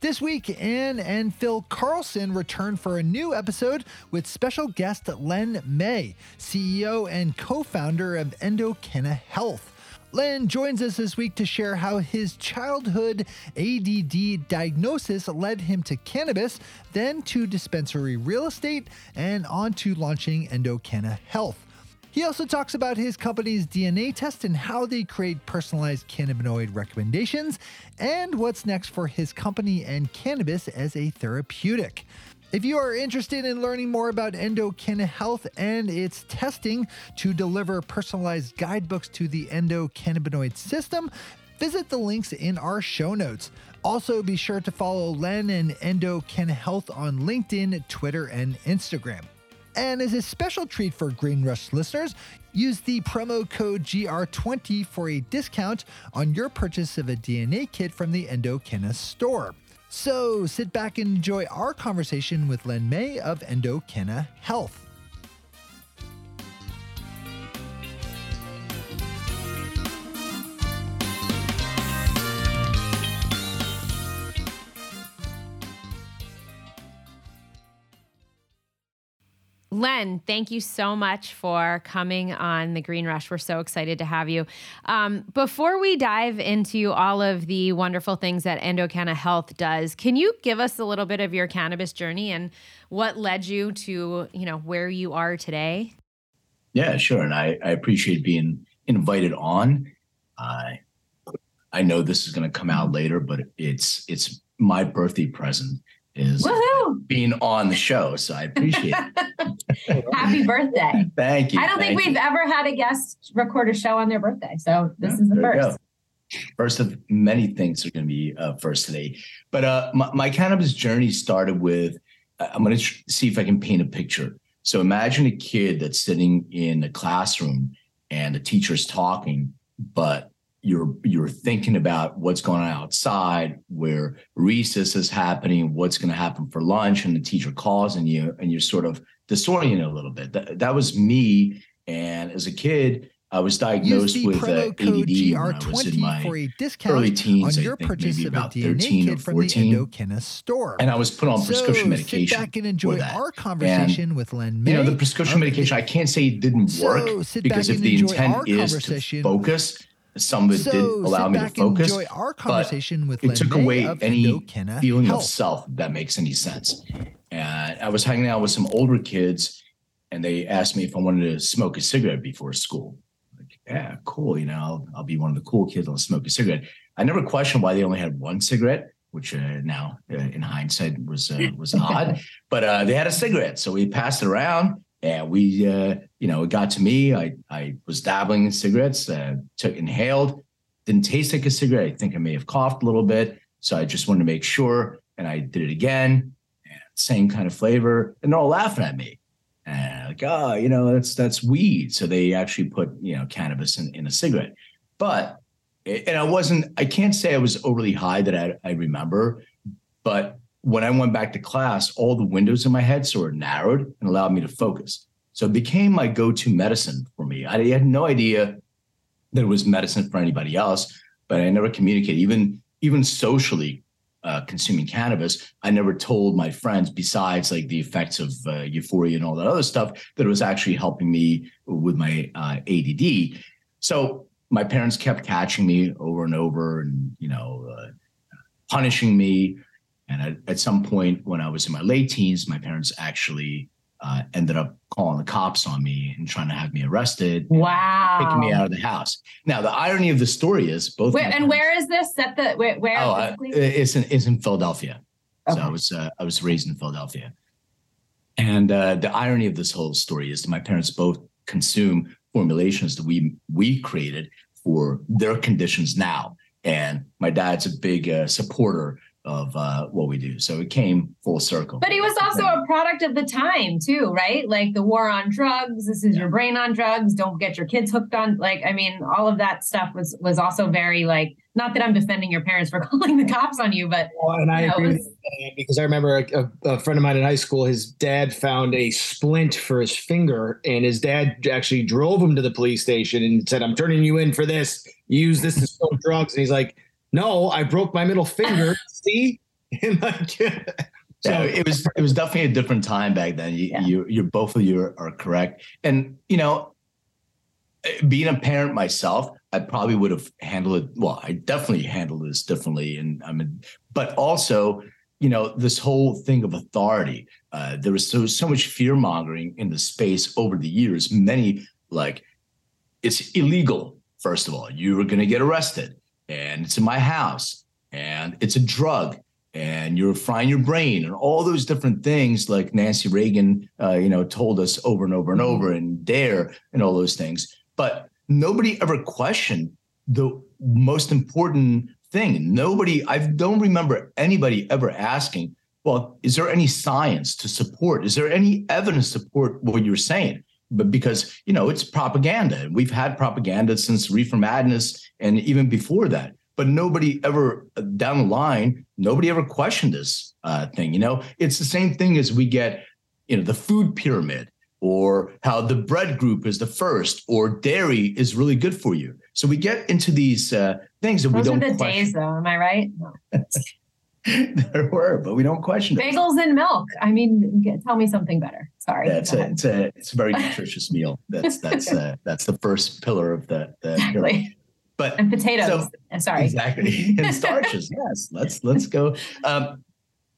This week, Anne and Phil Carlson return for a new episode with special guest Len May, CEO and co founder of Endocanna Health. Len joins us this week to share how his childhood ADD diagnosis led him to cannabis, then to dispensary real estate, and on to launching Endocanna Health. He also talks about his company's DNA test and how they create personalized cannabinoid recommendations, and what's next for his company and cannabis as a therapeutic. If you are interested in learning more about Endocanna Health and its testing to deliver personalized guidebooks to the endocannabinoid system, visit the links in our show notes. Also, be sure to follow Len and Endocanna Health on LinkedIn, Twitter, and Instagram. And as a special treat for Green Rush listeners, use the promo code GR20 for a discount on your purchase of a DNA kit from the Endocanna store. So sit back and enjoy our conversation with Len May of Endocanna Health. Len, thank you so much for coming on the Green Rush. We're so excited to have you. Um, before we dive into all of the wonderful things that Endocanna Health does, can you give us a little bit of your cannabis journey and what led you to, you know, where you are today? Yeah, sure. And I, I appreciate being invited on. I I know this is going to come out later, but it's it's my birthday present is Woohoo! being on the show. So I appreciate it. Happy birthday. Thank you. I don't think we've ever had a guest record a show on their birthday. So this yeah, is the first. First of many things are going to be uh, first today. But uh, my, my, cannabis journey started with uh, I'm going to tr- see if I can paint a picture. So imagine a kid that's sitting in a classroom and the teacher's talking, but you're you're thinking about what's going on outside, where recess is happening, what's going to happen for lunch, and the teacher calls and you and you're sort of disoriented a little bit. That, that was me. And as a kid, I was diagnosed with uh, ADD when I was in my for a discount early teens. On your I think purchase maybe about thirteen or fourteen. From store. And I was put on so prescription medication. Sit back and enjoy our conversation and, with Len. May you know the prescription medication. I can't say it didn't work so because if the intent is to focus, some of it so did allow me to focus. our conversation with it took away any feeling Health. of self, if that makes any sense. And I was hanging out with some older kids, and they asked me if I wanted to smoke a cigarette before school. Like, yeah, cool. You know, I'll, I'll be one of the cool kids. I'll smoke a cigarette. I never questioned why they only had one cigarette, which uh, now uh, in hindsight was uh, was odd. But uh, they had a cigarette, so we passed it around and we uh, you know it got to me i i was dabbling in cigarettes uh, took inhaled didn't taste like a cigarette. I think i may have coughed a little bit. So i just wanted to make sure and i did it again same kind of flavor and they're all laughing at me. And like oh you know that's that's weed. So they actually put you know cannabis in, in a cigarette. But and i wasn't i can't say i was overly high that i, I remember but when I went back to class, all the windows in my head sort of narrowed and allowed me to focus. So it became my go-to medicine for me. I had no idea that it was medicine for anybody else, but I never communicated. Even even socially, uh, consuming cannabis, I never told my friends, besides like the effects of uh, euphoria and all that other stuff, that it was actually helping me with my uh, ADD. So my parents kept catching me over and over, and you know, uh, punishing me and at, at, some point when I was in my late teens, my parents actually uh, ended up calling the cops on me and trying to have me arrested. Wow. Picking me out of the house. Now, the irony of the story is both. Where, and where is this? At the where? where oh, uh, it's in it's in Philadelphia. Okay. So I was uh, I was raised in Philadelphia, and uh, the irony of this whole story is that my parents both consume formulations that we we created for their conditions now. And my dad's a big uh, supporter of uh, what we do. So it came full circle. But he was also a product of the time too, right? Like the war on drugs. This is yeah. your brain on drugs. Don't get your kids hooked on. Like I mean, all of that stuff was was also very like. Not that I'm defending your parents for calling the cops on you, but well, and I know, agree was, because I remember a, a, friend of mine in high school. His dad found a splint for his finger, and his dad actually drove him to the police station and said, "I'm turning you in for this. Use this to smoke drugs." And he's like no, I broke my middle finger. See, and like, so yeah, it was it was definitely a different time back then. You, yeah. you you're both of you are, are correct, and you know, being a parent myself, I probably would have handled it. Well, I definitely handled this differently, and I mean, but also you know this whole thing of authority uh, there was so so much fear mongering in the space over the years many like it's illegal first of all you were going to get arrested and it's in my house and it's a drug and you're frying your brain and all those different things like Nancy Reagan, uh, you know, told us over and over and mm-hmm. over and dare and all those things. But nobody ever questioned the most important thing. Nobody, I don't remember anybody ever asking, well, is there any science to support? Is there any evidence to support what you're saying? But because, you know, it's propaganda. We've had propaganda since Reefer Madness and even before that. But nobody ever uh, down the line, nobody ever questioned this uh, thing. You know, it's the same thing as we get, you know, the food pyramid or how the bread group is the first or dairy is really good for you. So we get into these uh, things that Those we don't. Those are the question. days, though. Am I right? No. there were, but we don't question bagels it. and milk. I mean, get, tell me something better. Sorry. It's a, it's a it's a very nutritious meal. That's that's uh, that's the first pillar of the the exactly. But and potatoes. So, sorry. Exactly. And starches. yes. Let's let's go. Um,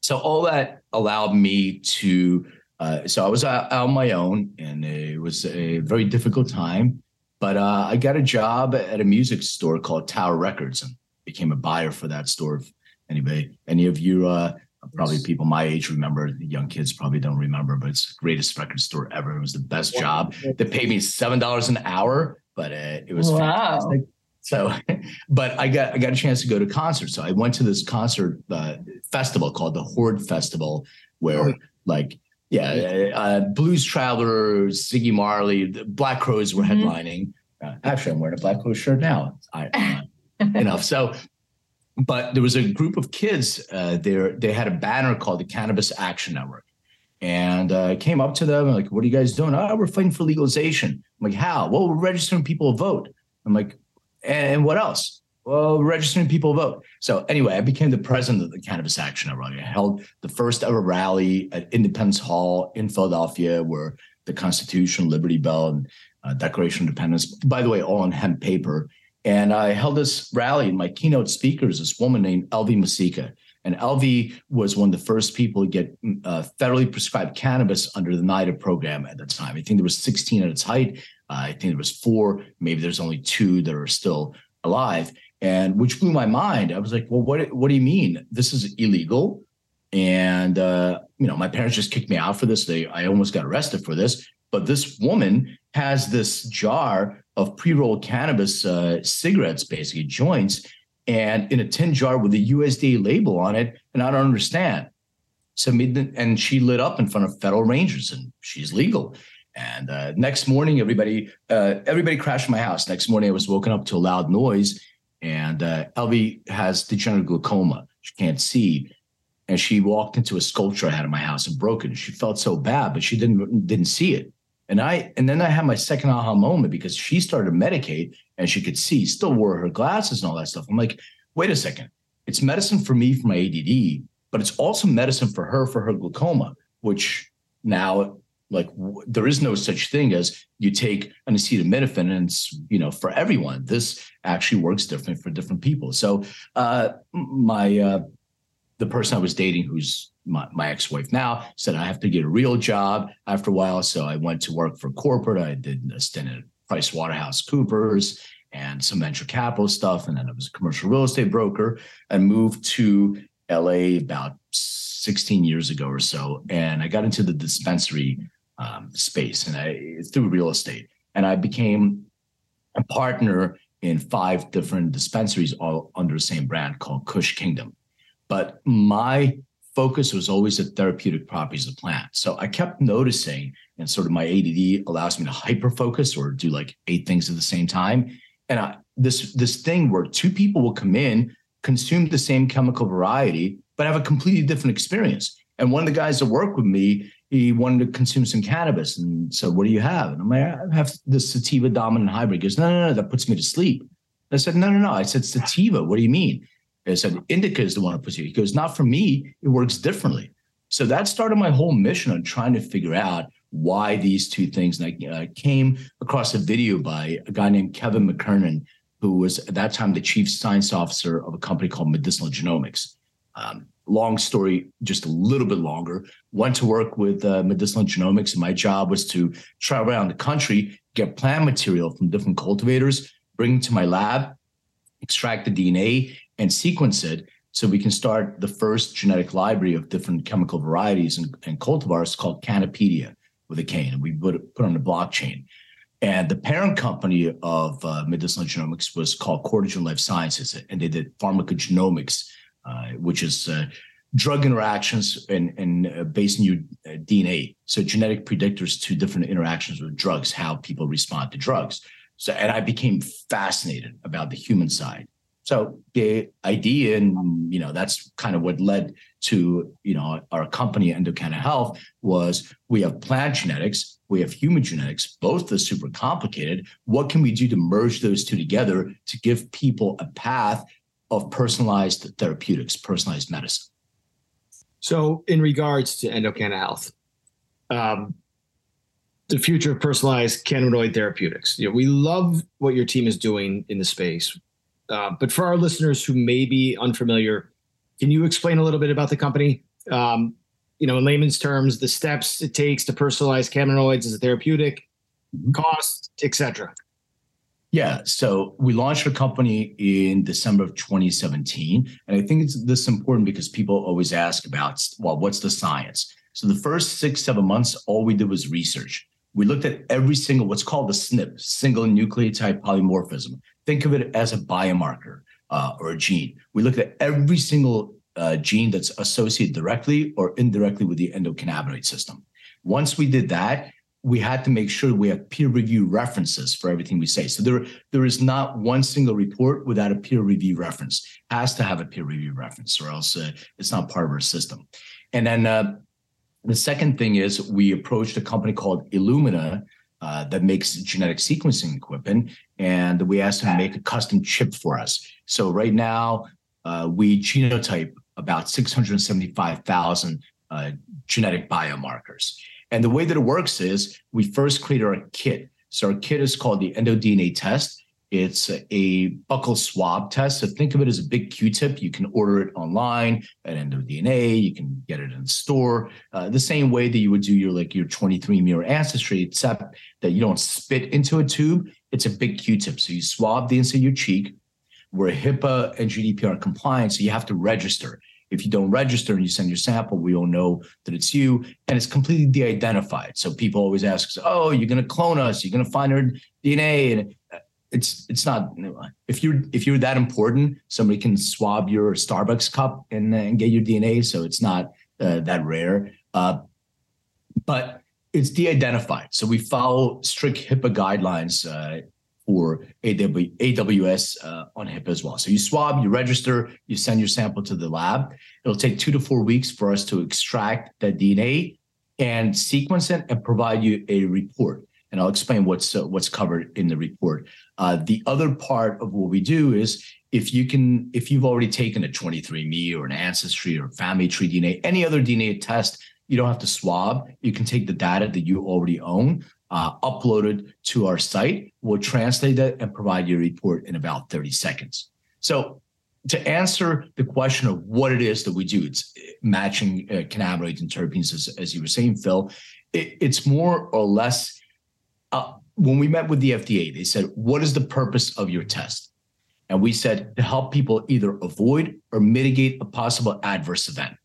so all that allowed me to. Uh, so I was out on my own, and it was a very difficult time. But uh, I got a job at a music store called Tower Records, and became a buyer for that store. Anybody, any of you, uh, probably people my age remember. Young kids probably don't remember, but it's the greatest record store ever. It was the best job. They paid me seven dollars an hour, but uh, it was wow. fantastic. So, but I got I got a chance to go to concerts. So I went to this concert uh, festival called the Horde Festival, where oh. like yeah, uh, Blues Travelers, Ziggy Marley, the Black Crowes were mm-hmm. headlining. Uh, actually, I'm wearing a Black Crowes shirt now. I, enough. So, but there was a group of kids uh, there. They had a banner called the Cannabis Action Network, and uh, I came up to them like, "What are you guys doing?" Oh, we're fighting for legalization. I'm like, "How?" Well, we're registering people to vote. I'm like, and what else? Well, registering people to vote. So anyway, I became the president of the Cannabis Action Network. I held the first ever rally at Independence Hall in Philadelphia, where the Constitution, Liberty Bell, and uh, Declaration of Independence, by the way, all on hemp paper. And I held this rally, and my keynote speaker is this woman named Elvy Musikka. And Elvie was one of the first people to get uh, federally prescribed cannabis under the NIDA program at the time. I think there was 16 at its height. Uh, I think there was four. Maybe there's only two that are still alive, and which blew my mind. I was like, "Well, what? What do you mean? This is illegal?" And uh, you know, my parents just kicked me out for this. They, I almost got arrested for this. But this woman has this jar of pre-rolled cannabis uh, cigarettes, basically joints, and in a tin jar with a USDA label on it. And I don't understand. So, and she lit up in front of federal rangers, and she's legal. And uh, next morning, everybody uh, everybody crashed my house. Next morning, I was woken up to a loud noise, and uh, Elvy has degenerative glaucoma. She can't see, and she walked into a sculpture I had in my house and broke it. She felt so bad, but she didn't didn't see it. And I and then I had my second aha moment because she started to medicate and she could see, still wore her glasses and all that stuff. I'm like, wait a second, it's medicine for me for my ADD, but it's also medicine for her for her glaucoma, which now like w- there is no such thing as you take an acetaminophen and it's you know for everyone. This actually works different for different people. So uh my uh the person i was dating who's my, my ex-wife now said i have to get a real job after a while so i went to work for corporate i did a stint at price waterhouse coopers and some venture capital stuff and then i was a commercial real estate broker and moved to la about 16 years ago or so and i got into the dispensary um, space and I through real estate. And I became a partner in five different dispensaries all under the same brand called Kush Kingdom. but my focus was always the therapeutic properties of plant. So I kept noticing, and sort of my ADD allows me to hyper focus or do like eight things at the same time. And I, this this thing where two people will come in, consume the same chemical variety, but have a completely different experience. And one of the guys that worked with me, he wanted to consume some cannabis, and so what do you have? And I'm like, I have the sativa dominant hybrid. He goes, no, no, no, that puts me to sleep. I said, no, no, no. I said sativa. What do you mean? I said, indica is the one puts you. He goes, not for me. It works differently. So that started my whole mission on trying to figure out why these two things. And I came across a video by a guy named Kevin McKernan, who was at that time the chief science officer of a company called Medicinal Genomics. Um, long story, just a little bit longer. Went to work with uh, Medicinal Genomics, and my job was to travel around the country, get plant material from different cultivators, bring it to my lab, extract the DNA, and sequence it so we can start the first genetic library of different chemical varieties and, and cultivars called Kannapedia with a K, and we put put on the blockchain. And the parent company of uh, medicinal genomics was called Courtagen Life Sciences, and they did pharmacogenomics, uh, which is uh, drug interactions and, and uh, based your uh, DNA. So genetic predictors to different interactions with drugs, how people respond to drugs. So, and I became fascinated about the human side. So the idea, and you know, that's kind of what led to you know our company Endocanna Health was we have plant genetics, we have human genetics. Both are super complicated. What can we do to merge those two together to give people a path of personalized therapeutics, personalized medicine? So, in regards to Endocanna Health, um, the future of personalized cannabinoid therapeutics. You know, we love what your team is doing in the space. Uh, but for our listeners who may be unfamiliar, can you explain a little bit about the company? Um, you know, in layman's terms, the steps it takes to personalize cannabinoids as a therapeutic, mm-hmm. cost, etc. Yeah, so we launched our company in December of 2017, and I think it's this important because people always ask about, well, what's the science? So the first six, seven months, all we did was research. We looked at every single what's called the SNP, single nucleotide polymorphism. Think of it as a biomarker uh, or a gene. We looked at every single uh, gene that's associated directly or indirectly with the endocannabinoid system. Once we did that, we had to make sure we have peer review references for everything we say. So there, there is not one single report without a peer review reference. It has to have a peer review reference, or else uh, it's not part of our system. And then uh, the second thing is we approached a company called Illumina, uh, that makes genetic sequencing equipment, and we asked them to make a custom chip for us. So right now, uh, we genotype about 675,000 uh, genetic biomarkers. And the way that it works is we first create our kit. So our kit is called the EndoDNA test. It's a buccal swab test. So think of it as a big Q-tip. You can order it online at EndoDNA. You can get it in the store. Uh, the same way that you would do your like your 23andMe or Ancestry, except that you don't spit into a tube. It's a big Q-tip. So you swab the inside of your cheek. We're HIPAA and GDPR compliant, so you have to register. If you don't register and you send your sample, we don't know that it's you, and it's completely de-identified. So people always ask, "Oh, you're going to clone us? You're going to find our DNA?" And it's it's not if you're if you're that important somebody can swab your starbucks cup and, and get your dna so it's not uh, that rare. Uh, but it's de-identified. So we follow strict hipaa guidelines uh, for AW, aws uh, on hipaa as well. So you swab you register you send your sample to the lab. It'll take two to four weeks for us to extract that dna and sequence it and provide you a report and I'll explain what's uh, what's covered in the report. Uh, the other part of what we do is if you can, if you've already taken a 23andMe or an Ancestry or Family Tree DNA, any other DNA test, you don't have to swab. You can take the data that you already own, uh, upload it to our site. We'll translate that and provide you a report in about 30 seconds. So to answer the question of what it is that we do, it's matching uh, cannabinoids and terpenes, as, as you were saying, Phil. It, it's more or less uh, when we met with the FDA, they said, What is the purpose of your test? And we said, To help people either avoid or mitigate a possible adverse event.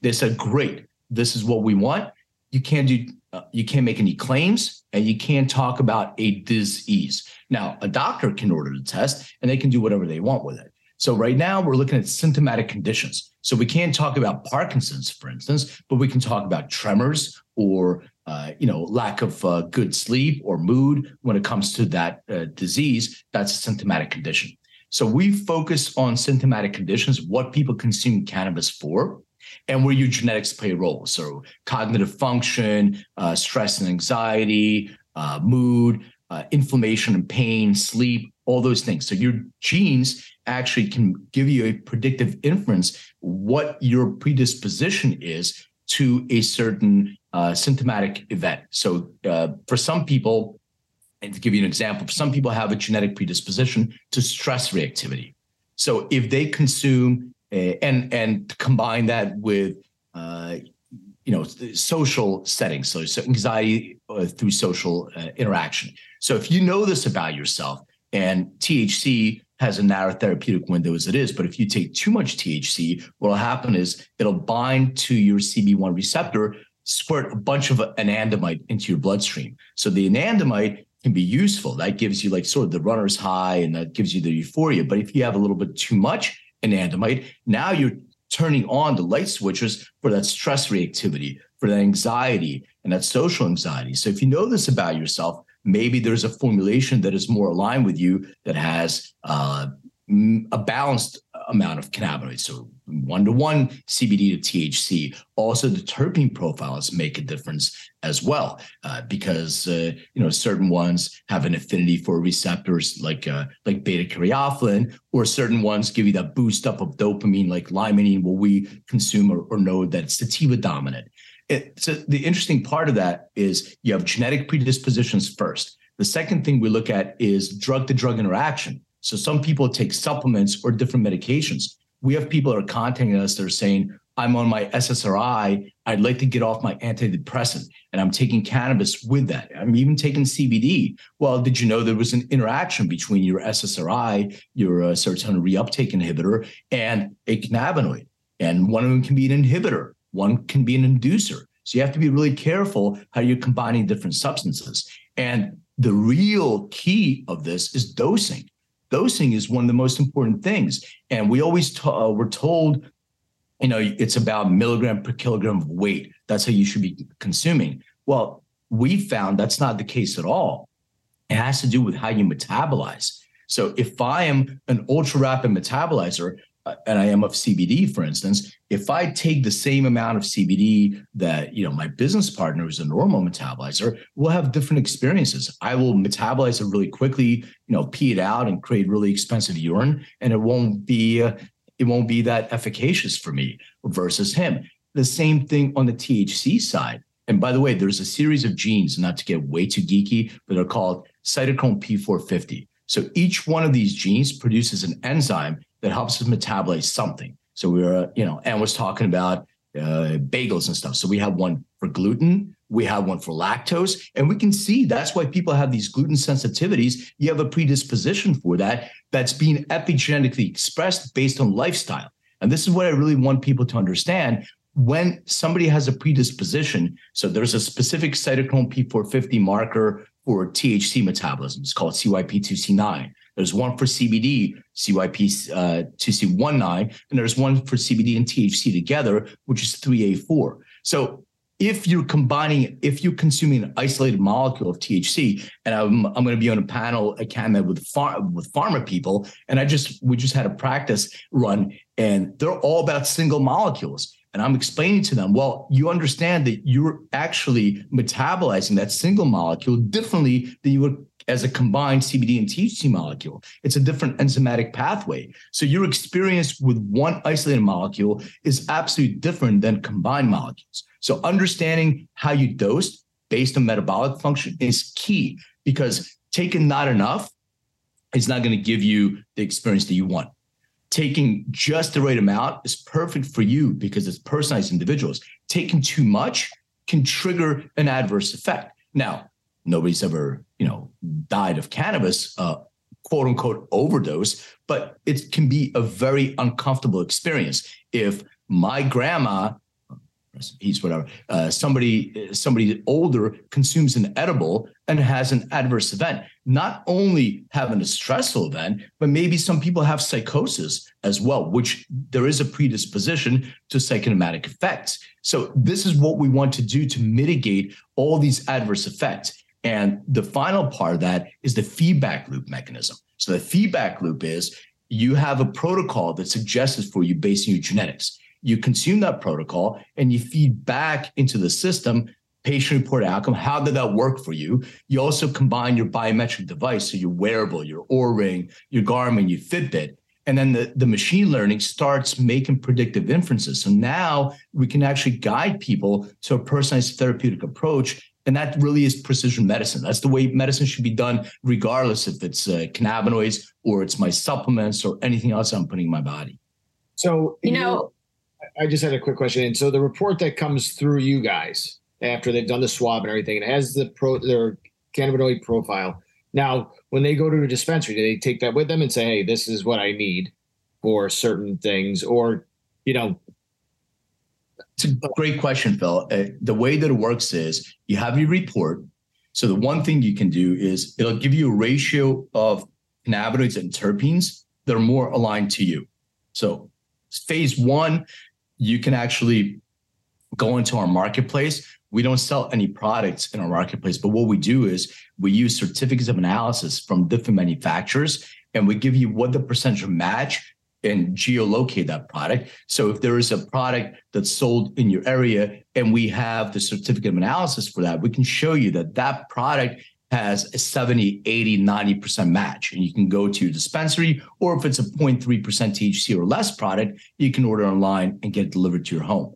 They said, Great, this is what we want. You can't do, uh, you can't make any claims and you can't talk about a disease. Now, a doctor can order the test and they can do whatever they want with it. So right now we're looking at symptomatic conditions. So we can't talk about Parkinson's, for instance, but we can talk about tremors or uh, you know lack of uh, good sleep or mood when it comes to that uh, disease. That's a symptomatic condition. So we focus on symptomatic conditions, what people consume cannabis for, and where your genetics play a role. So cognitive function, uh, stress and anxiety, uh, mood, uh, inflammation and pain, sleep, all those things. So your genes actually can give you a predictive inference what your predisposition is to a certain uh, symptomatic event. So uh, for some people, and to give you an example, some people have a genetic predisposition to stress reactivity. So if they consume uh, and and combine that with uh, you know social settings, so, so anxiety uh, through social uh, interaction. So if you know this about yourself, and THC has a narrow therapeutic window as it is, but if you take too much THC, what will happen is it'll bind to your CB1 receptor, squirt a bunch of anandamide into your bloodstream. So the anandamide can be useful. That gives you like sort of the runner's high and that gives you the euphoria. But if you have a little bit too much anandamide, now you're turning on the light switches for that stress reactivity, for that anxiety and that social anxiety. So if you know this about yourself, maybe there's a formulation that is more aligned with you that has uh, a balanced amount of cannabinoids. So one to one CBD to THC. Also, the terpene profiles make a difference as well, uh, because uh, you know certain ones have an affinity for receptors like uh, like beta caryophyllene, or certain ones give you that boost up of dopamine like limonene, where we consume or, or know that it's sativa dominant. It, so the interesting part of that is you have genetic predispositions first. The second thing we look at is drug to drug interaction. So some people take supplements or different medications. We have people that are contacting us that are saying, I'm on my SSRI. I'd like to get off my antidepressant and I'm taking cannabis with that. I'm even taking CBD. Well, did you know there was an interaction between your SSRI, your uh, serotonin reuptake inhibitor, and a cannabinoid? And one of them can be an inhibitor, one can be an inducer. So you have to be really careful how you're combining different substances. And the real key of this is dosing dosing is one of the most important things. And we always t- uh, were told, you know, it's about milligram per kilogram of weight. That's how you should be consuming. Well, we found that's not the case at all. It has to do with how you metabolize. So if I am an ultra rapid metabolizer, and I am of CBD, for instance, if I take the same amount of CBD that you know my business partner who's a normal metabolizer, we'll have different experiences. I will metabolize it really quickly, you know, pee it out and create really expensive urine, and it won't be uh, it won't be that efficacious for me versus him. The same thing on the THC side. And by the way, there's a series of genes, not to get way too geeky, but they're called cytochrome P450. So each one of these genes produces an enzyme that helps us metabolize something. So we were, you know, and was talking about uh, bagels and stuff. So we have one for gluten, we have one for lactose, and we can see that's why people have these gluten sensitivities. You have a predisposition for that that's being epigenetically expressed based on lifestyle. And this is what I really want people to understand. When somebody has a predisposition, so there's a specific cytochrome P450 marker for THC metabolism. It's called CYP2C9. There's one for CBD, CYP2C19, uh, and there's one for CBD and THC together, which is 3A4. So if you're combining, if you're consuming an isolated molecule of THC, and I'm, I'm going to be on a panel at CannMed with far, with pharma people, and I just we just had a practice run, and they're all about single molecules. And I'm explaining to them, well, you understand that you're actually metabolizing that single molecule differently than you would as a combined CBD and THC molecule. It's a different enzymatic pathway. So your experience with one isolated molecule is absolutely different than combined molecules. So understanding how you dose based on metabolic function is key because taking not enough is not going to give you the experience that you want. Taking just the right amount is perfect for you because it's personalized individuals. Taking too much can trigger an adverse effect. Now, nobody's ever, you know, died of cannabis, uh, quote unquote overdose, but it can be a very uncomfortable experience. If my grandma peace, whatever. Uh, somebody, somebody older consumes an edible and has an adverse event. Not only having a stressful event, but maybe some people have psychosis as well, which there is a predisposition to psychosomatic effects. So this is what we want to do to mitigate all these adverse effects. And the final part of that is the feedback loop mechanism. So the feedback loop is you have a protocol that suggests for you based on your genetics you consume that protocol and you feed back into the system patient reported outcome. How did that work for you? You also combine your biometric device, so your wearable, your Oura ring, your Garmin, your Fitbit. And then the, the machine learning starts making predictive inferences. So now we can actually guide people to a personalized therapeutic approach. And that really is precision medicine. That's the way medicine should be done, regardless if it's uh, cannabinoids or it's my supplements or anything else I'm putting in my body. So, you know, I just had a quick question. And so the report that comes through you guys after they've done the swab and everything, it has the pro their cannabinoid profile. Now, when they go to a dispensary, do they take that with them and say, "Hey, this is what I need for certain things," or you know? It's a great question, Phil. Uh, the way that it works is you have your report. So the one thing you can do is it'll give you a ratio of cannabinoids and terpenes that are more aligned to you. So phase one, you can actually go into our marketplace. We don't sell any products in our marketplace, but what we do is we use certificates of analysis from different manufacturers and we give you what the percentage match and geolocate that product. So if there is a product that's sold in your area and we have the certificate of analysis for that, we can show you that that product has a 70, 80, 90% match. And you can go to your dispensary, or if it's a 0.3% THC or less product, you can order online and get it delivered to your home.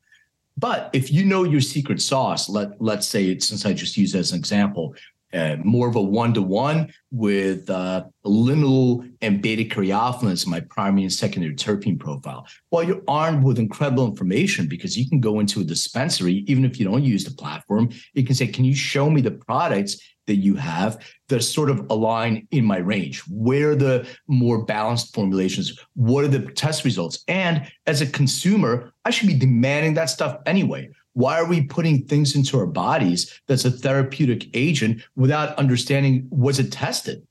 But if you know your secret sauce, let, let's say, since I just used as an example, uh, more of a one to one with uh, linalool and beta caryophyllene in my primary and secondary terpene profile. Well, you're armed with incredible information because you can go into a dispensary, even if you don't use the platform, you can say, Can you show me the products that you have that sort of align in my range? Where are the more balanced formulations? What are the test results? And as a consumer, I should be demanding that stuff anyway. Why are we putting things into our bodies that's a therapeutic agent without understanding was it tested?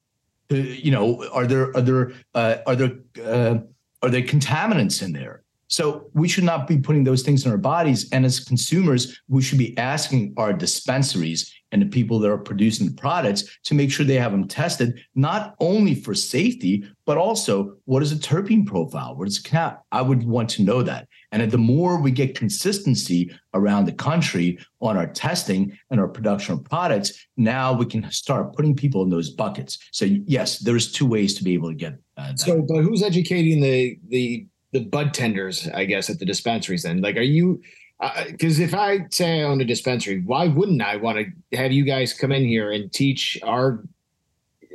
You know, are there are there uh, are there uh, are there contaminants in there? So we should not be putting those things in our bodies. And as consumers, we should be asking our dispensaries and the people that are producing the products to make sure they have them tested, not only for safety, but also what is a terpene profile? what is the i would want to know that. And the more we get consistency around the country on our testing and our production of products, now we can start putting people in those buckets. So yes, there's two ways to be able to get. Uh, so, but who's educating the the the bud tenders? I guess at the dispensaries. Then, like, are you? Because uh, if I say I own a dispensary, why wouldn't I want to have you guys come in here and teach our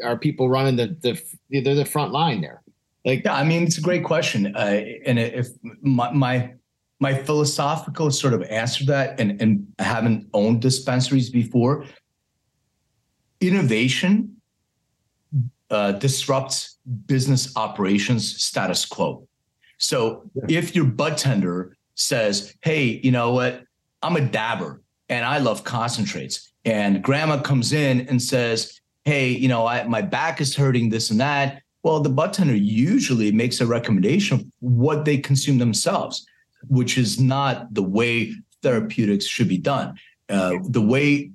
our people running the the they're the front line there? Like, yeah, I mean, it's a great question, uh, and if my, my my philosophical sort of answer to that, and and I haven't owned dispensaries before. Innovation uh, disrupts business operations status quo. So yeah. if your bud tender says, hey, you know what? I'm a dabber and I love concentrates. And grandma comes in and says, hey, you know, I, my back is hurting, this and that. Well, the bud tender usually makes a recommendation of what they consume themselves, which is not the way therapeutics should be done. Uh, the way,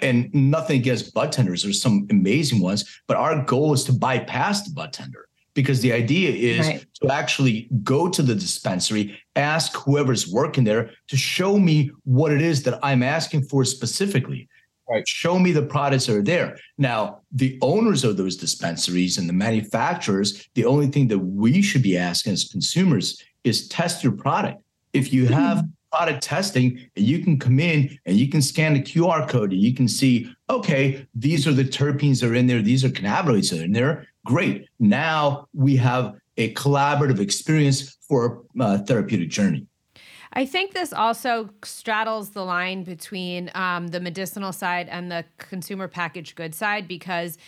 and nothing against bud tenders, there's some amazing ones, but our goal is to bypass the bud tender because the idea is right. to actually go to the dispensary, ask whoever's working there to show me what it is that I'm asking for specifically. Right. Show me the products that are there. Now, the owners of those dispensaries and the manufacturers, the only thing that we should be asking as consumers is test your product. If you have product testing and you can come in and you can scan the QR code and you can see, okay, these are the terpenes that are in there, these are cannabinoids that are in there. Great. Now we have a collaborative experience for a uh, therapeutic journey. I think this also straddles the line between um, the medicinal side and the consumer packaged goods side because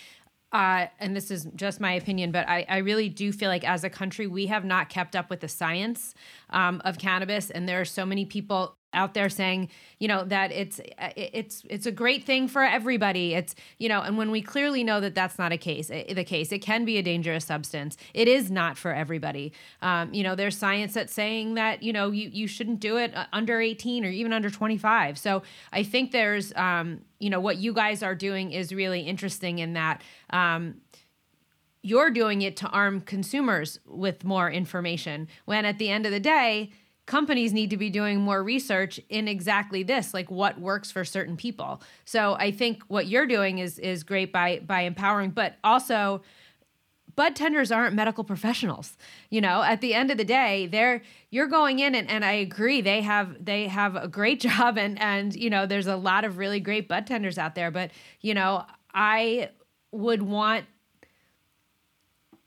uh, and this is just my opinion, but I, I, really do feel like as a country, we have not kept up with the science um, of cannabis. And there are so many people out there saying you know that it's it's it's a great thing for everybody. It's you know and when we clearly know that that's not a case the case it can be a dangerous substance. It is not for everybody. Um, you know there's science that's saying that you know you, you shouldn't do it uh, under 18 or even under 25 so i think there's um, you know what you guys are doing is really interesting in that um, you're doing it to arm consumers with more information. When at the end of the day companies need to be doing more research in exactly this like what works for certain people. So i think what you're doing is is great by by empowering but also bud tenders aren't medical professionals. You know at the end of the day they're you're going in and, and i agree they have they have a great job and and you know there's a lot of really great bud tenders out there but you know i would want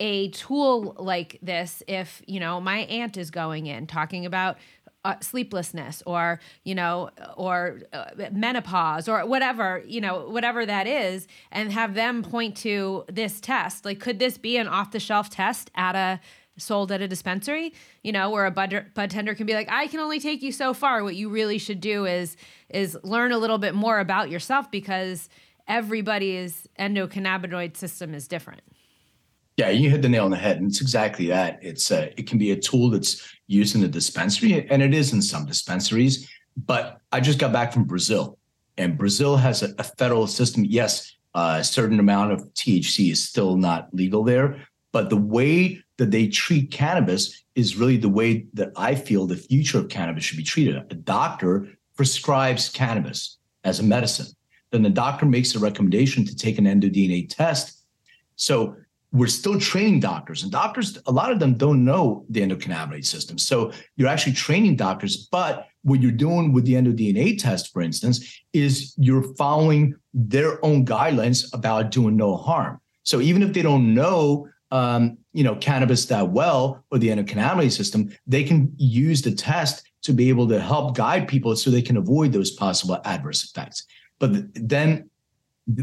a tool like this if you know my aunt is going in talking about uh, sleeplessness or you know or uh, menopause or whatever you know whatever that is and have them point to this test. Like could this be an off the shelf test at a sold at a dispensary? You know where a bud, bud tender can be like i can only take you so far. What you really should do is is learn a little bit more about yourself because everybody's endocannabinoid system is different yeah, you hit the nail on the head, and it's exactly that. It's a, it can be a tool that's used in the dispensary, and it is in some dispensaries. But I just got back from Brazil, and Brazil has a, a federal system. Yes, uh, a certain amount of THC is still not legal there, but the way that they treat cannabis is really the way that I feel the future of cannabis should be treated. A doctor prescribes cannabis as a medicine. Then the doctor makes a recommendation to take an endoDNA test. So we're still training doctors and doctors a lot of them don't know the endocannabinoid system. So you're actually training doctors but what you're doing with the endoDNA test for instance is you're following their own guidelines about doing no harm. So even if they don't know um, you know cannabis that well or the endocannabinoid system they can use the test to be able to help guide people so they can avoid those possible adverse effects. But then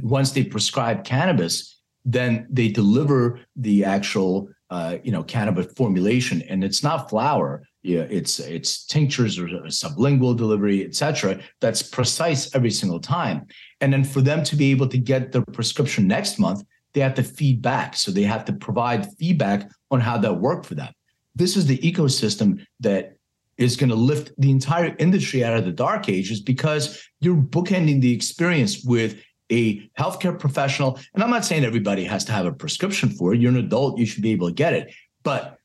once they prescribe cannabis then they deliver the actual uh, you know cannabis formulation. And it's not flour. Yeah, it's it's tinctures or sublingual delivery etc that's precise every single time. And then for them to be able to get their prescription next month they have to feed back. So they have to provide feedback on how that worked for them. This is the ecosystem that is going to lift the entire industry out of the dark ages because you're bookending the experience with a healthcare professional, and I'm not saying everybody has to have a prescription for it. You're an adult, you should be able to get it. But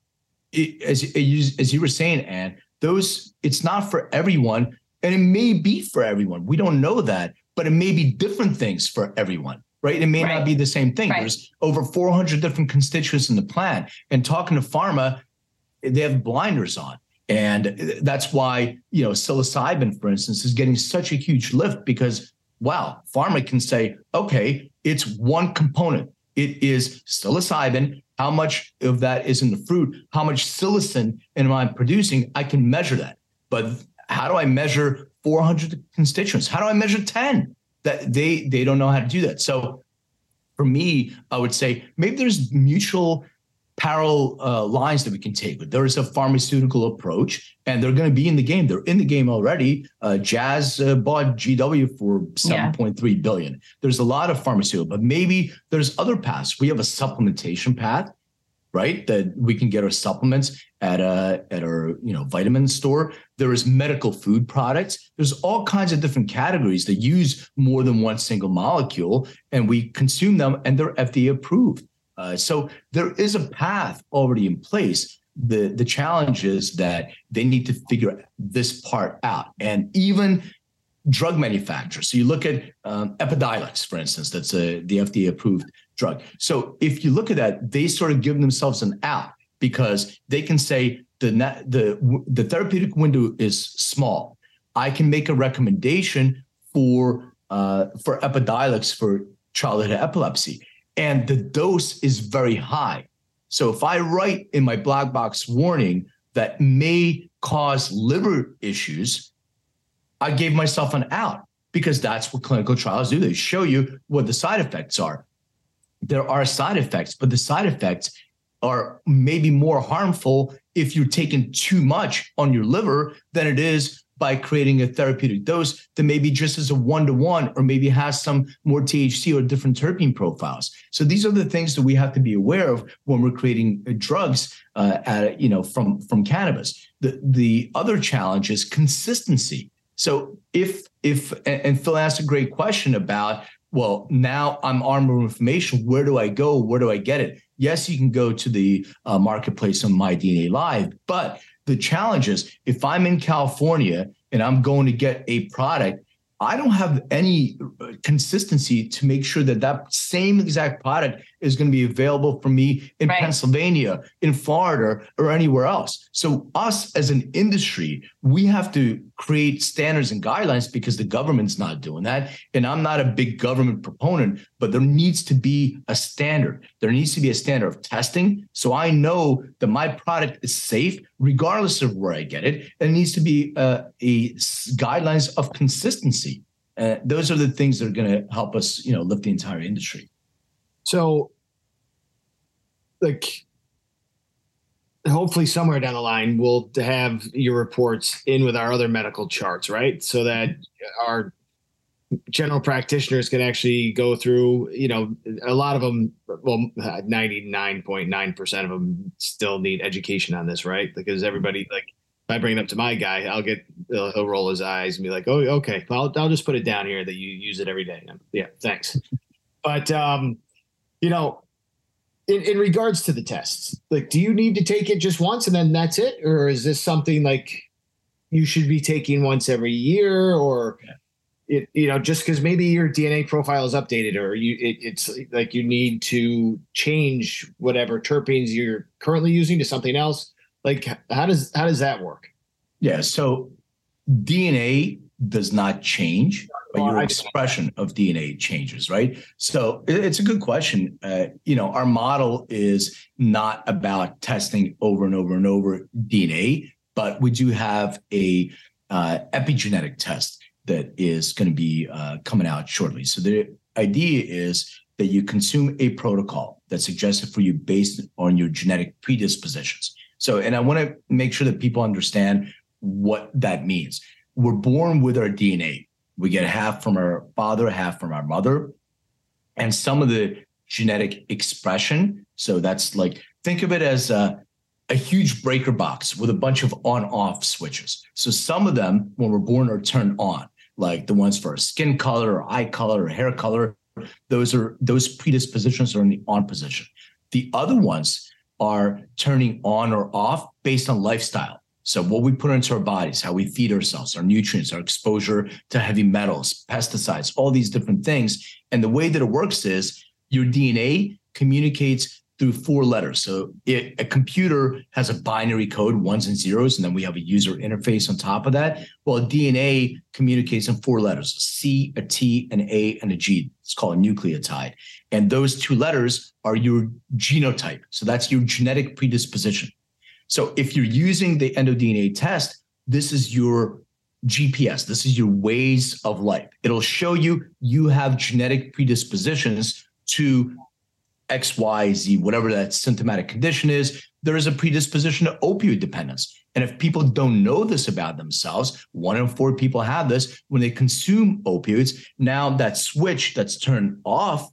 it, as, as you were saying, Anne, those it's not for everyone, and it may be for everyone. We don't know that, but it may be different things for everyone. Right. It may right. not be the same thing. Right. There's over 400 different constituents in the plant. And talking to pharma, they have blinders on. And that's why, you know, psilocybin, for instance, is getting such a huge lift because wow, pharma can say, okay, it's one component. It is psilocybin. How much of that is in the fruit? How much psilocin am I producing? I can measure that. But how do I measure 400 constituents? How do I measure 10? That they they don't know how to do that. So for me, I would say maybe there's mutual parallel uh, lines that we can take. But there is a pharmaceutical approach, and they're going to be in the game. They're in the game already. Uh, Jazz uh, bought GW for seven point three billion. yeah. There's a lot of pharmaceutical, but maybe there's other paths. We have a supplementation path, right? That we can get our supplements at a at our you know vitamin store. There is medical food products. There's all kinds of different categories that use more than one single molecule, and we consume them, and they're FDA approved. Uh, so there is a path already in place. The the challenge is that they need to figure this part out. And even drug manufacturers. So you look at um, Epidiolex, for instance, that's a, the FDA approved drug. So if you look at that, they sort of give themselves an out because they can say the the the therapeutic window is small. I can make a recommendation for uh, for Epidiolex for childhood epilepsy and the dose is very high. So if I write in my black box warning that may cause liver issues, I gave myself an out because that's what clinical trials do. They show you what the side effects are. There are side effects, but the side effects are maybe more harmful if you're taking too much on your liver than it is by creating a therapeutic dose that maybe just as a one to one, or maybe has some more THC or different terpene profiles. So these are the things that we have to be aware of when we're creating uh, drugs, uh, at, you know, from from cannabis. The the other challenge is consistency. So if if and Phil asked a great question about well now I'm armed with information. Where do I go? Where do I get it? Yes, you can go to the uh, marketplace on My DNA Live, but the challenge is if I'm in California and I'm going to get a product I don't have any uh, consistency to make sure that that same exact product is going to be available for me in right. Pennsylvania, in Florida, or anywhere else. So, us as an industry, we have to create standards and guidelines because the government's not doing that. And I'm not a big government proponent, but there needs to be a standard. There needs to be a standard of testing. So I know that my product is safe regardless of where I get it. And it needs to be uh, a guidelines of consistency. Uh, those are the things that are going to help us, you know, lift the entire industry. So, like, hopefully somewhere down the line we'll have your reports in with our other medical charts, right? So that our general practitioners can actually go through, you know, a lot of them, well, 99.9% of them still need education on this, right? Because everybody, like, if I bring it up to my guy, I'll get, he'll, he'll roll his eyes and be like, oh, okay, I'll, I'll just put it down here that you use it every day. Yeah, thanks. But, um, you know, in, in regards to the tests, like, do you need to take it just once and then that's it? Or is this something like you should be taking once every year or, yeah it you know just because maybe your DNA profile is updated or you it, it's like you need to change whatever terpenes you're currently using to something else. Like how does how does that work? Yeah, so DNA does not change, but your expression of DNA changes, right? So it's a good question. Uh, you know, our model is not about testing over and over and over DNA, but we do have a uh, epigenetic test that is going to be uh, coming out shortly. So the idea is that you consume a protocol that's suggested for you based on your genetic predispositions. So, and I want to make sure that people understand what that means. We're born with our DNA. We get half from our father, half from our mother, and some of the genetic expression. So that's like think of it as a, a huge breaker box with a bunch of on-off switches. So some of them, when we're born, are turned on like the ones for skin color or eye color or hair color. Those are those predispositions are in the on position. The other ones are turning on or off based on lifestyle. So what we put into our bodies, how we feed ourselves, our nutrients, our exposure to heavy metals, pesticides, all these different things. And the way that it works is your DNA communicates through four letters. So it, a computer has a binary code, ones and zeros, and then we have a user interface on top of that. Well, DNA communicates in four letters, a C, a T, an A, and a G. It's called a nucleotide. And those two letters are your genotype. So that's your genetic predisposition. So if you're using the EndoDNA test, this is your GPS. This is your ways of life. It'll show you you have genetic predispositions to X, Y, Z, whatever that symptomatic condition is, there is a predisposition to opioid dependence. And if people don't know this about themselves, one in four people have this when they consume opioids. Now that switch that's turned off,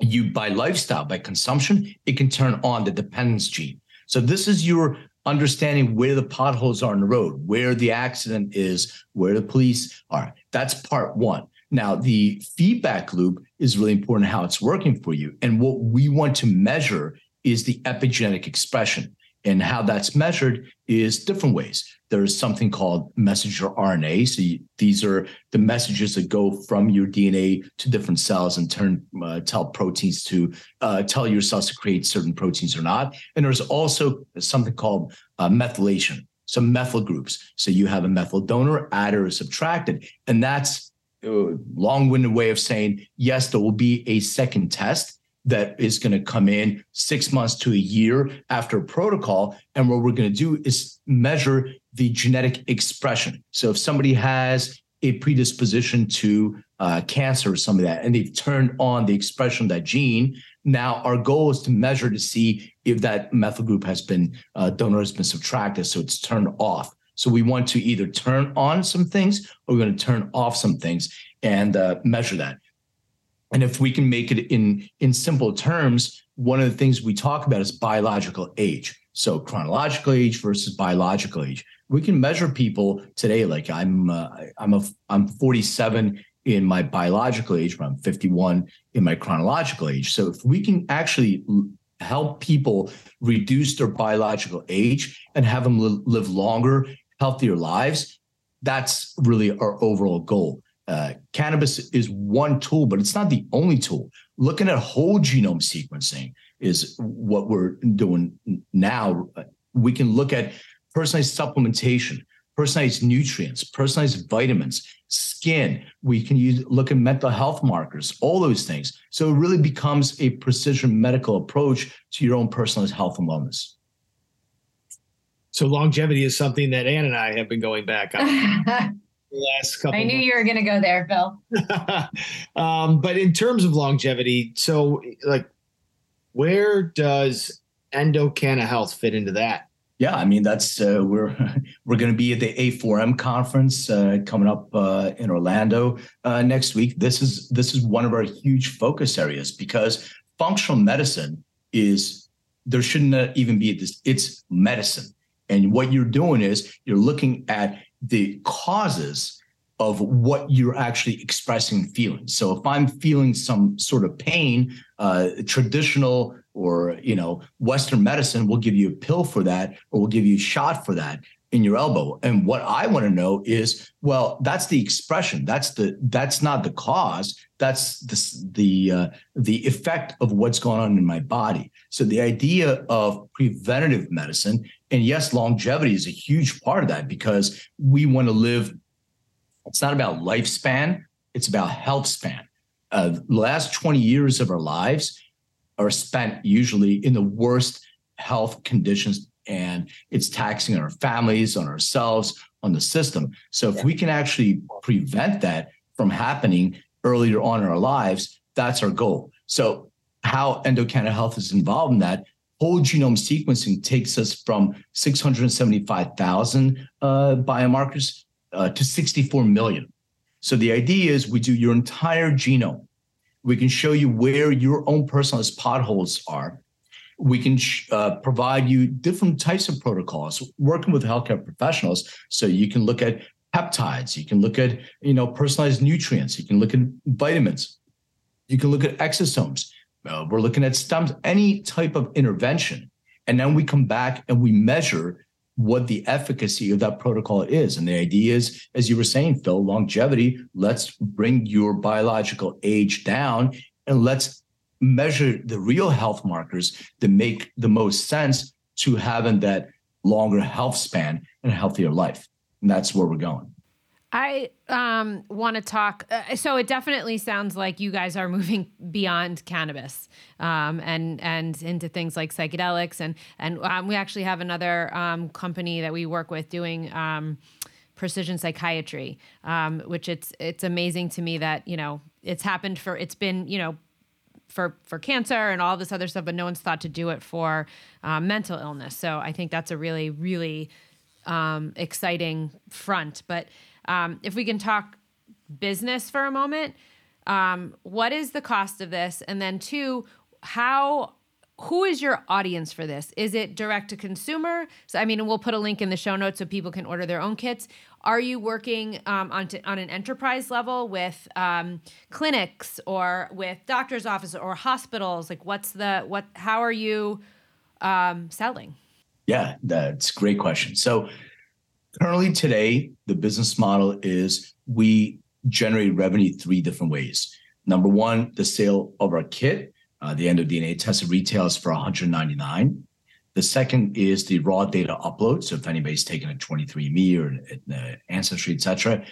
you by lifestyle, by consumption, it can turn on the dependence gene. So this is your understanding where the potholes are on the road, where the accident is, where the police are. That's part one. Now, the feedback loop is really important how it's working for you. And what we want to measure is the epigenetic expression. And how that's measured is different ways. There's something called messenger RNA. So you, these are the messages that go from your DNA to different cells and turn uh, tell proteins to uh, tell your cells to create certain proteins or not. And there's also something called uh, methylation. Some methyl groups. So you have a methyl donor, adder is subtracted, and that's long-winded way of saying yes there will be a second test that is going to come in six months to a year after protocol. And what we're going to do is measure the genetic expression. So if somebody has a predisposition to uh, cancer or some of that and they've turned on the expression of that gene now our goal is to measure to see if that methyl group has been uh, donor has been subtracted so it's turned off So we want to either turn on some things or we're going to turn off some things and uh, measure that. And if we can make it in in simple terms, one of the things we talk about is biological age. So chronological age versus biological age. We can measure people today. Like I'm, uh, I'm a, I'm 47 in my biological age, but I'm 51 in my chronological age. So if we can actually help people reduce their biological age and have them live longer, healthier lives, that's really our overall goal. Uh, cannabis is one tool, but it's not the only tool. Looking at whole genome sequencing is what we're doing now. We can look at personalized supplementation, personalized nutrients, personalized vitamins, skin. We can use look at mental health markers, all those things. So it really becomes a precision medical approach to your own personalized health and wellness. So longevity is something that Anne and I have been going back on. last couple. I knew months. you were going to go there, Phil. um, but in terms of longevity, so like, where does Endocanna Health fit into that? Yeah, I mean that's uh, we're we're going to be at the A4M conference uh, coming up uh, in Orlando uh, next week. This is this is one of our huge focus areas because functional medicine is there shouldn't even be this. It's medicine, and what you're doing is you're looking at the causes of what you're actually expressing feeling. So if I'm feeling some sort of pain, uh, traditional or you know Western medicine will give you a pill for that, or will give you a shot for that in your elbow. And what I want to know is, well, that's the expression. That's the that's not the cause. That's the the uh, the effect of what's going on in my body. So the idea of preventative medicine and yes, longevity is a huge part of that because we want to live. It's not about lifespan; it's about health span. Uh, the last 20 years of our lives are spent usually in the worst health conditions, and it's taxing on our families, on ourselves, on the system. So if we can actually prevent that from happening earlier on in our lives, that's our goal. So how Endocanna Health is involved in that whole genome sequencing takes us from 675,000 uh, biomarkers uh, to 64 million. So the idea is we do your entire genome. We can show you where your own personalized potholes are. We can uh, provide you different types of protocols, working with healthcare professionals. So you can look at peptides, you can look at you know personalized nutrients, you can look at vitamins, you can look at exosomes uh, we're looking at stems, any type of intervention. And then we come back and we measure what the efficacy of that protocol is. And the idea is, as you were saying, Phil, longevity, let's bring your biological age down and let's measure the real health markers that make the most sense to having that longer health span and a healthier life. And that's where we're going. I um, want to talk. Uh, so it definitely sounds like you guys are moving beyond cannabis um, and and into things like psychedelics and and um, we actually have another um, company that we work with doing um, precision psychiatry, um, which it's it's amazing to me that you know it's happened for it's been you know for for cancer and all this other stuff, but no one's thought to do it for uh, mental illness. So I think that's a really really exciting front, but um, if we can talk business for a moment, um, what is the cost of this? And then two, how who is your audience for this? Is it direct to consumer? So I mean, we'll put a link in the show notes so people can order their own kits. Are you working um, on on an enterprise level with um, clinics or with doctors' offices or hospitals? Like, what's the what? How are you um, selling? Yeah, that's great question. So Currently, today, the business model is we generate revenue three different ways. Number one, the sale of our kit. Uh, the EndoDNA tested retails for 199. The second is the raw data upload. So if anybody's taken a 23andMe or uh, Ancestry, etc.,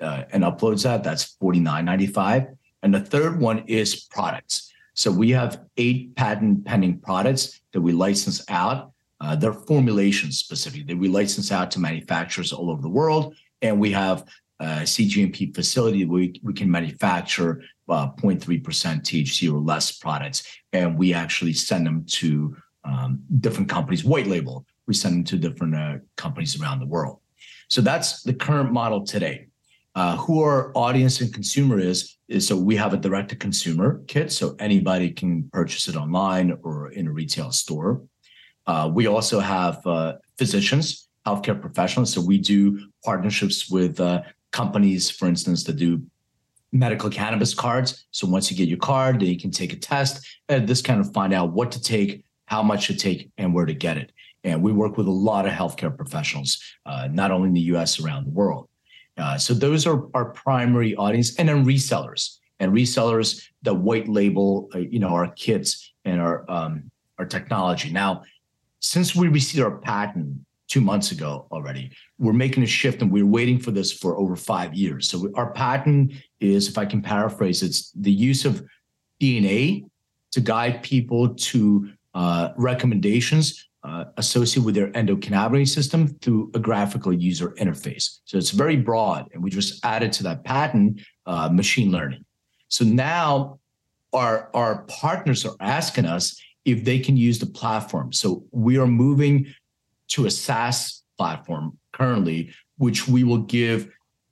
uh, and uploads that, that's 49.95. And the third one is products. So we have eight patent pending products that we license out uh, they're formulations specifically that we license out to manufacturers all over the world. And we have a CGMP facility where we, we can manufacture uh, 0.3% THC or less products. And we actually send them to um, different companies, white label. We send them to different uh, companies around the world. So that's the current model today. Uh, who our audience and consumer is is so we have a direct to consumer kit, so anybody can purchase it online or in a retail store. Uh, we also have uh, physicians, healthcare professionals. So we do partnerships with uh, companies, for instance, that do medical cannabis cards. So once you get your card, then you can take a test and this kind of find out what to take, how much to take, and where to get it. And we work with a lot of healthcare professionals, uh, not only in the US, around the world. Uh, so those are our primary audience, and then resellers and resellers that white label, uh, you know, our kits and our um, our technology. Now, since we received our patent two months ago already, we're making a shift, and we're waiting for this for over five years. So our patent is, if I can paraphrase, it's the use of DNA to guide people to uh, recommendations uh, associated with their endocannabinoid system through a graphical user interface. So it's very broad, and we just added to that patent uh, machine learning. So now our our partners are asking us if they can use the platform. So we are moving to a SaaS platform currently, which we will give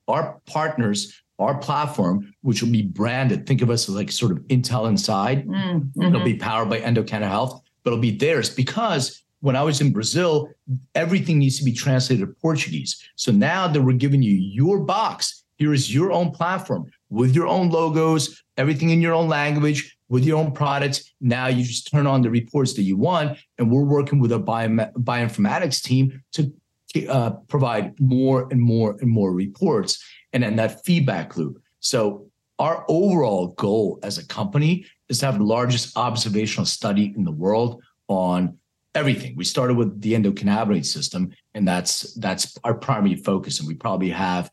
our partners our platform, which will be branded. Think of us as like sort of Intel inside. Mm-hmm. It'll be powered by Endocanna Health, but it'll be theirs because when I was in Brazil, everything needs to be translated to Portuguese. So now that we're giving you your box, here is your own platform with your own logos, everything in your own language, with your own products. Now you just turn on the reports that you want, and we're working with a bio, bioinformatics team to uh, provide more and more and more reports, and then that feedback loop. So our overall goal as a company is to have the largest observational study in the world on everything. We started with the endocannabinoid system, and that's that's our primary focus. And we probably have,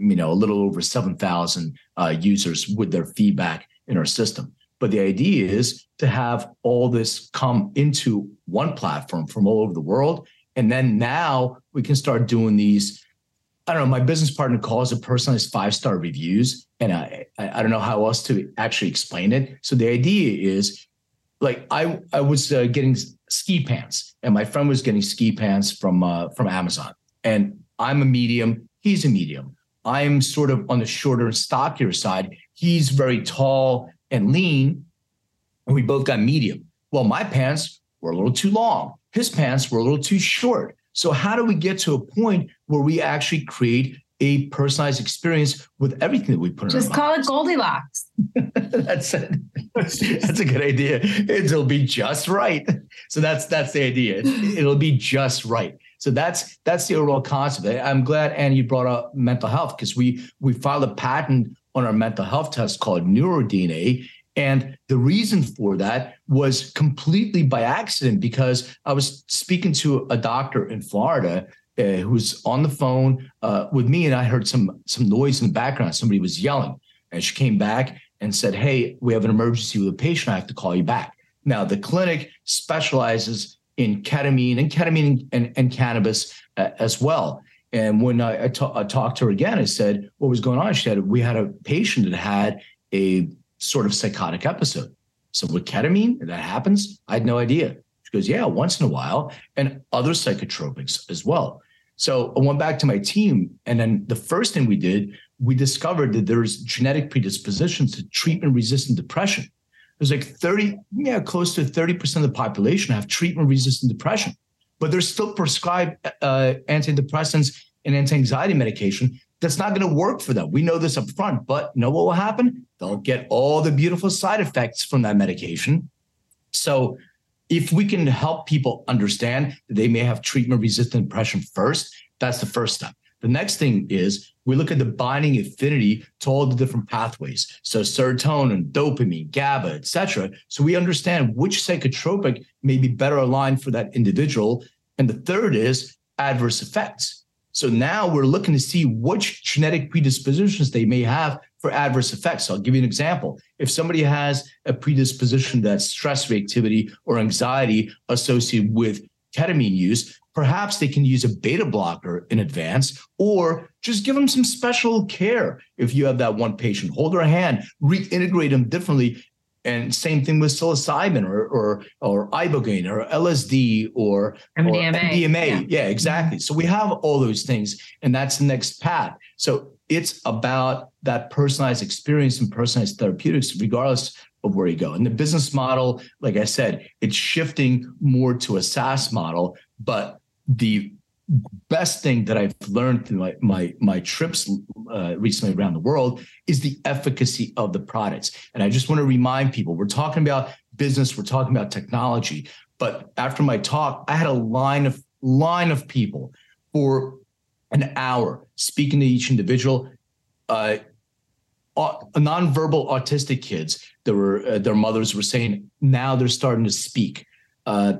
you know, a little over seven thousand uh, users with their feedback in our system. But the idea is to have all this come into one platform from all over the world, and then now we can start doing these. I don't know. My business partner calls it personalized five star reviews, and I I don't know how else to actually explain it. So the idea is like I I was uh, getting ski pants, and my friend was getting ski pants from uh, from Amazon, and I'm a medium, he's a medium. I'm sort of on the shorter and stockier side. He's very tall and lean, and we both got medium. Well, my pants were a little too long. His pants were a little too short. So how do we get to a point where we actually create a personalized experience with everything that we put in Just call it Goldilocks. that's it. That's a good idea. It'll be just right. So that's that's the idea. It'll be just right. So that's that's the overall concept. I'm glad Annie you brought up mental health because we we filed a patent on our mental health test called NeuroDNA. And the reason for that was completely by accident because I was speaking to a doctor in Florida uh, who was on the phone uh, with me, and I heard some some noise in the background. Somebody was yelling, and she came back and said, "Hey, we have an emergency with a patient. I have to call you back." Now, the clinic specializes in ketamine and ketamine and, and cannabis uh, as well. And when I, I, talked to her again, I said, "What was going on?" She said, "We had a patient that had a sort of psychotic episode." So with ketamine, that happens. I had no idea. She goes, "Yeah, once in a while," and other psychotropics as well. So I went back to my team, and then the first thing we did, we discovered that there's genetic predispositions to treatment-resistant depression. There's like 30, yeah, close to 30% of the population have treatment-resistant depression, but they're still prescribed uh, antidepressants and anti-anxiety medication. That's not going to work for them. We know this up front, but know what will happen? They'll get all the beautiful side effects from that medication. So if we can help people understand that they may have treatment resistant depression first, that's the first step. The next thing is we look at the binding affinity to all the different pathways. So serotonin, dopamine, GABA, etc. So we understand which psychotropic may be better aligned for that individual. And the third is adverse effects. So now we're looking to see which genetic predispositions they may have for adverse effects. So I'll give you an example. If somebody has a predisposition that's stress reactivity or anxiety associated with ketamine use, perhaps they can use a beta blocker in advance or just give them some special care. If you have that one patient, hold their hand, reintegrate them differently And same thing with psilocybin or or or ibogaine or LSD or MDMA. Or MDMA. Yeah. yeah, exactly. So we have all those things, and that's the next path. So it's about that personalized experience and personalized therapeutics, regardless of where you go. And the business model, like I said, it's shifting more to a SaaS model, but the best thing that I've learned through my my, my trips uh, recently around the world is the efficacy of the products. And I just want to remind people, we're talking about business, we're talking about technology, but after my talk, I had a line of line of people for an hour speaking to each individual. Uh, nonverbal autistic kids that were uh, their mothers were saying now they're starting to speak. Uh,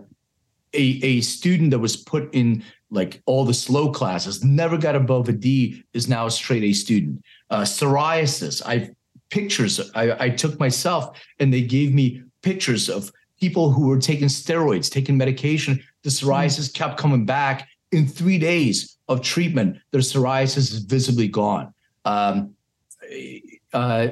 a, a student that was put in like all the slow classes, never got above a D, is now a straight A student. Uh, psoriasis, I've pictures I, I took myself and they gave me pictures of people who were taking steroids, taking medication. The psoriasis mm. kept coming back. In three days of treatment, their psoriasis is visibly gone. Um, uh,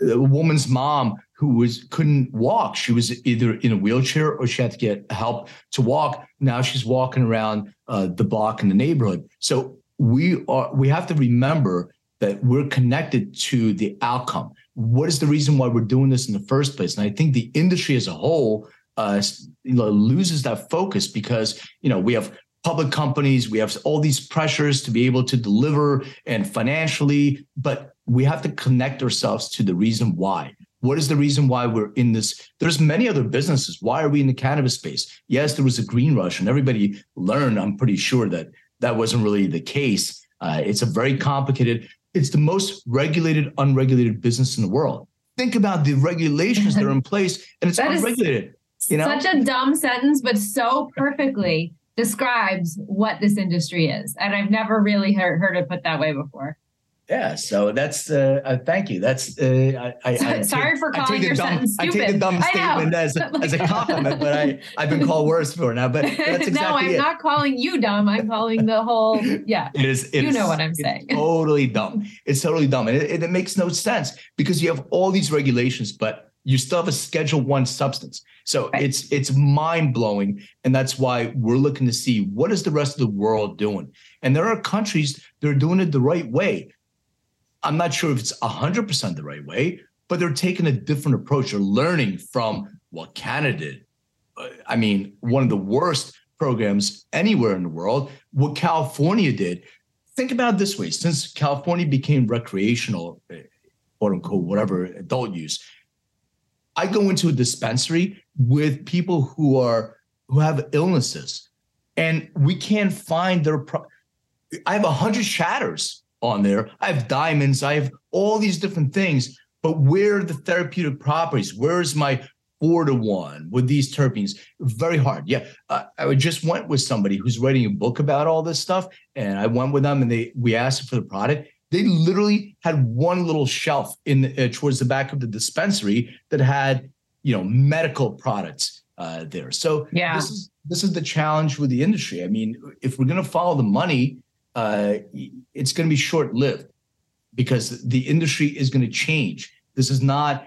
a woman's mom who was couldn't walk. She was either in a wheelchair or she had to get help to walk. Now she's walking around uh, the block in the neighborhood. So we are we have to remember that we're connected to the outcome. What is the reason why we're doing this in the first place? And I think the industry as a whole uh, loses that focus because you know we have public companies, we have all these pressures to be able to deliver and financially, but we have to connect ourselves to the reason why. What is the reason why we're in this? There's many other businesses. Why are we in the cannabis space? Yes, there was a green rush, and everybody learned. I'm pretty sure that that wasn't really the case. Uh, it's a very complicated. It's the most regulated, unregulated business in the world. Think about the regulations that are in place, and it's unregulated. You know? Such a dumb sentence, but so perfectly describes what this industry is. And I've never really heard, heard it put that way before. Yeah, so that's uh, uh, thank you. That's uh, I, I, I sorry take, for calling your dumb, sentence stupid. I take the dumb statement as a, as a compliment, but I I've been called worse for now. But that's exactly no, I'm it. not calling you dumb. I'm calling the whole yeah. It is. It you is, know what I'm saying. Totally dumb. It's totally dumb, and it, it makes no sense because you have all these regulations, but you still have a Schedule One substance. So right. it's it's mind blowing, and that's why we're looking to see what is the rest of the world doing. And there are countries that are doing it the right way. I'm not sure if it's 100% the right way, but they're taking a different approach. They're learning from what Canada did. I mean, one of the worst programs anywhere in the world, what California did. Think about it this way since California became recreational, uh, quote unquote, whatever adult use, I go into a dispensary with people who are who have illnesses and we can't find their pro- I have a hundred shatters on there. I have diamonds. I have all these different things. But where are the therapeutic properties? Where's my four to one with these terpenes? Very hard. Yeah, uh, I just went with somebody who's writing a book about all this stuff, and I went with them, and they we asked for the product. They literally had one little shelf in the, uh, towards the back of the dispensary that had you know medical products uh, there. So yeah, this is this is the challenge with the industry. I mean, if we're going to follow the money uh, it's going to be short lived because the industry is going to change. This is not,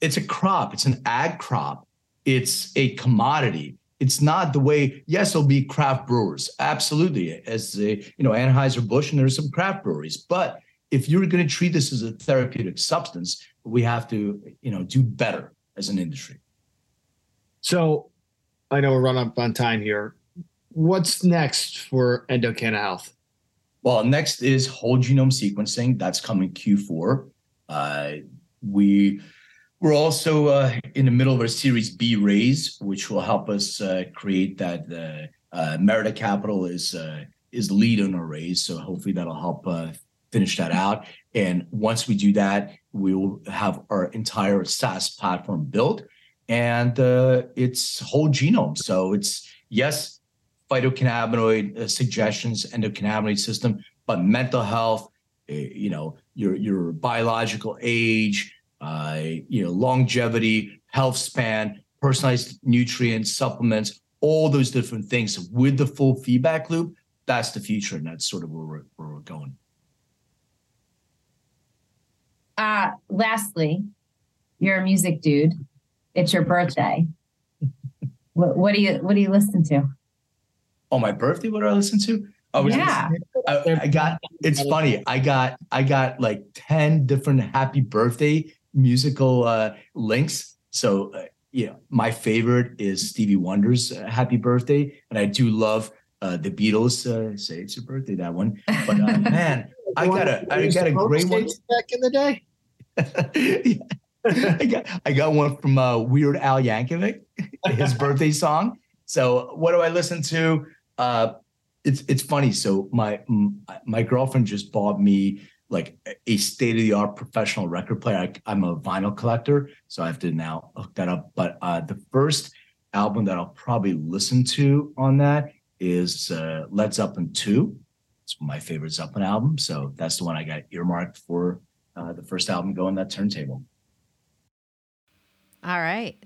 it's a crop, it's an ag crop, it's a commodity. It's not the way, yes, there'll be craft brewers, absolutely, as a, you know, Anheuser-Busch, and there's some craft breweries. But if you're going to treat this as a therapeutic substance, we have to, you know, do better as an industry. So I know we're running up on time here what's next for Endocanna Health? Well, next is whole genome sequencing. That's coming Q4. Uh, we we're also uh, in the middle of our Series B raise, which will help us uh, create that. Uh, uh, Merida Capital is uh, is lead on our raise, so hopefully that'll help finish that out. And once we do that, we will have our entire SaaS platform built, and it's whole genome. So it's yes, phytocannabinoid uh, suggestions, endocannabinoid system, but mental health, uh, you know, your your biological age, uh, you know, longevity, health span, personalized nutrients, supplements, all those different things with the full feedback loop. That's the future, and that's sort of where we're, where we're going. Uh, lastly, you're a music dude. It's your birthday. what, what do you what do you listen to? Oh, my birthday. What do I listen to? I was yeah. I, I got. It's funny. I got. I got like ten different happy birthday musical uh, links. So uh, you know, my favorite is Stevie Wonder's uh, "Happy Birthday," and I do love uh, the Beatles. Uh, say it's your birthday, that one. But uh, man, I got a. I got a great one back in the day. I got I got one from uh, Weird Al Yankovic, his birthday song. So what do I listen to? Uh, it's it's funny. So my my girlfriend just bought me like a state of the art professional record player. I, am a vinyl collector, so I have to now hook that up. But uh, the first album that I'll probably listen to on that is uh, Led Zeppelin two. It's my favorite Zeppelin album, so that's the one I got earmarked for uh, the first album going that turntable. All right.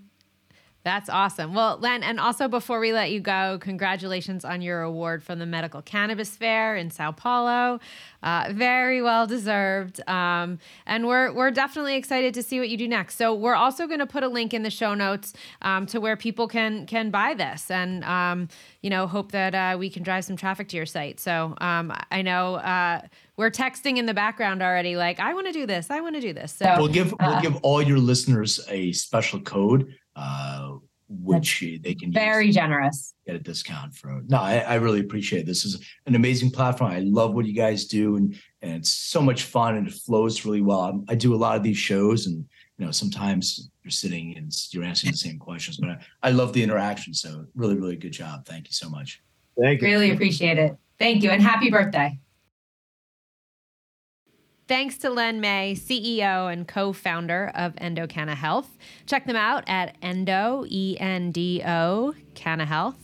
That's awesome. Well, Len, and also before we let you go, congratulations on your award from the Medical Cannabis Fair in Sao Paulo. Uh, very well deserved. Um, and we're we're definitely excited to see what you do next. So we're also going to put a link in the show notes um, to where people can can buy this, and um, you know, hope that uh, we can drive some traffic to your site. So um, I know. Uh, we're texting in the background already, like I want to do this, I want to do this. So we'll give we'll uh, give all your listeners a special code uh, which they can very generous get a discount for. No, I, I, really appreciate it. This is an amazing platform. I love what you guys do, and and it's so much fun and it flows really well. I'm, i do a lot of these shows, and you know sometimes you're sitting and you're answering the same questions, but I, I love the interaction. So really, really good job. Thank you so much. Thank you. Really appreciate it. Thank you, and happy birthday. Thanks to Len May, CEO and co founder of Endocanna Health. Check them out at Endo, E N D O, Canna Health.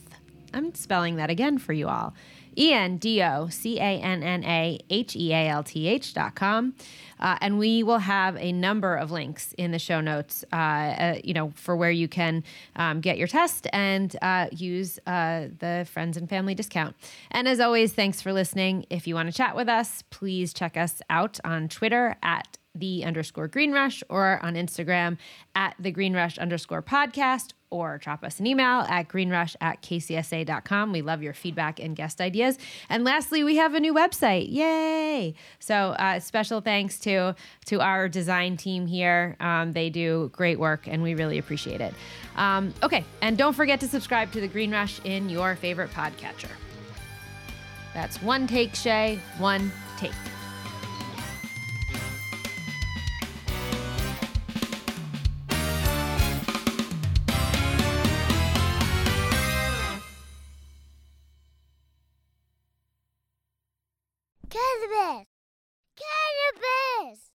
I'm spelling that again for you all. E N D O C A N N A H E A L T H dot com. Uh, and we will have a number of links in the show notes, uh, uh, you know, for where you can um, get your test and uh, use uh, the friends and family discount. And as always, thanks for listening. If you want to chat with us, please check us out on Twitter at the underscore green rush or on Instagram at the green rush underscore podcast or drop us an email at greenrush at kcsa.com. We love your feedback and guest ideas. And lastly, we have a new website. Yay! So uh, special thanks to, to our design team here. Um, they do great work and we really appreciate it. Um, okay, and don't forget to subscribe to The Green Rush in your favorite podcatcher. That's one take, Shay, one take.